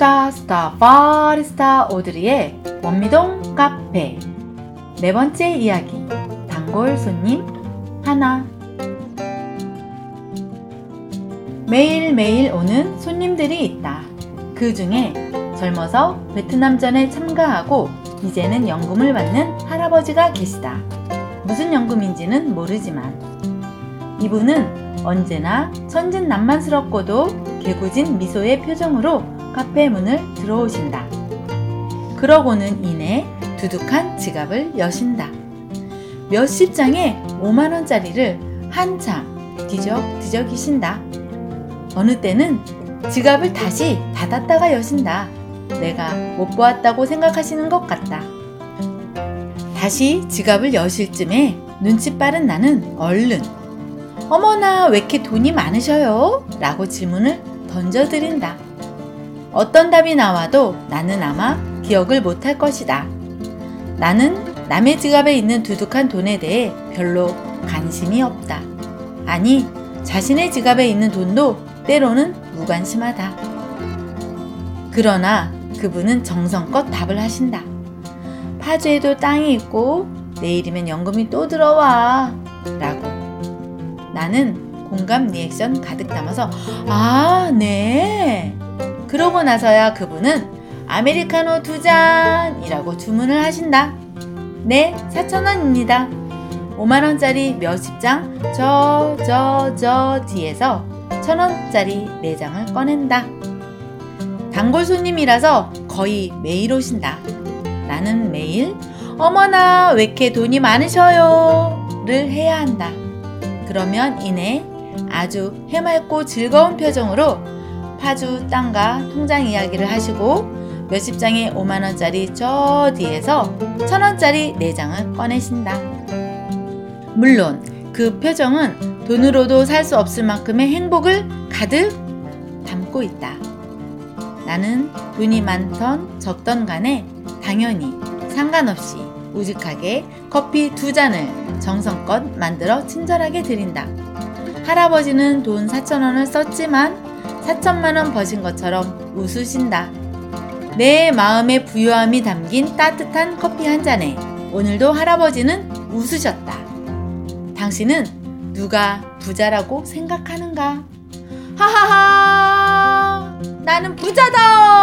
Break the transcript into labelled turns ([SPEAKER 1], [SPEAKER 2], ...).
[SPEAKER 1] 스타 스타 파리스타 오드리의 원미동 카페 네 번째 이야기 단골 손님 하나 매일매일 오는 손님들이 있다. 그 중에 젊어서 베트남전에 참가하고 이제는 연금을 받는 할아버지가 계시다. 무슨 연금인지는 모르지만 이분은 언제나 천진난만스럽고도 개구진 미소의 표정으로 카페 문을 들어오신다. 그러고는 이내 두둑한 지갑을 여신다. 몇십 장의 5만원짜리를 한참 뒤적뒤적이신다. 어느 때는 지갑을 다시 닫았다가 여신다. 내가 못 보았다고 생각하시는 것 같다. 다시 지갑을 여실 쯤에 눈치 빠른 나는 얼른 어머나 왜 이렇게 돈이 많으셔요? 라고 질문을 던져드린다. 어떤 답이 나와도 나는 아마 기억을 못할 것이다. 나는 남의 지갑에 있는 두둑한 돈에 대해 별로 관심이 없다. 아니, 자신의 지갑에 있는 돈도 때로는 무관심하다. 그러나 그분은 정성껏 답을 하신다. 파주에도 땅이 있고 내일이면 연금이 또 들어와. 라고. 나는 공감 리액션 가득 담아서 아, 네. 그러고 나서야 그분은 아메리카노 두 잔이라고 주문을 하신다. 네, 4,000원입니다. 5만원짜리 몇십 장, 저, 저, 저 뒤에서 천원짜리 4장을 꺼낸다. 단골 손님이라서 거의 매일 오신다. 나는 매일 어머나 왜 이렇게 돈이 많으셔요 를 해야 한다. 그러면 이내 아주 해맑고 즐거운 표정으로 파주 땅과 통장 이야기를 하시고 몇십 장의 5만원짜리 저 뒤에서 천원짜리 4장을 꺼내신다. 물론 그 표정은 돈으로도 살 수 없을 만큼의 행복을 가득 담고 있다. 나는 돈이 많던 적던 간에 당연히 상관없이 우직하게 커피 두 잔을 정성껏 만들어 친절하게 드린다. 할아버지는 돈 4천 원을 썼지만 4천만 원 버신 것처럼 웃으신다. 내 마음의 부유함이 담긴 따뜻한 커피 한 잔에 오늘도 할아버지는 웃으셨다. 당신은 누가 부자라고 생각하는가? 하하하! 나는 부자다!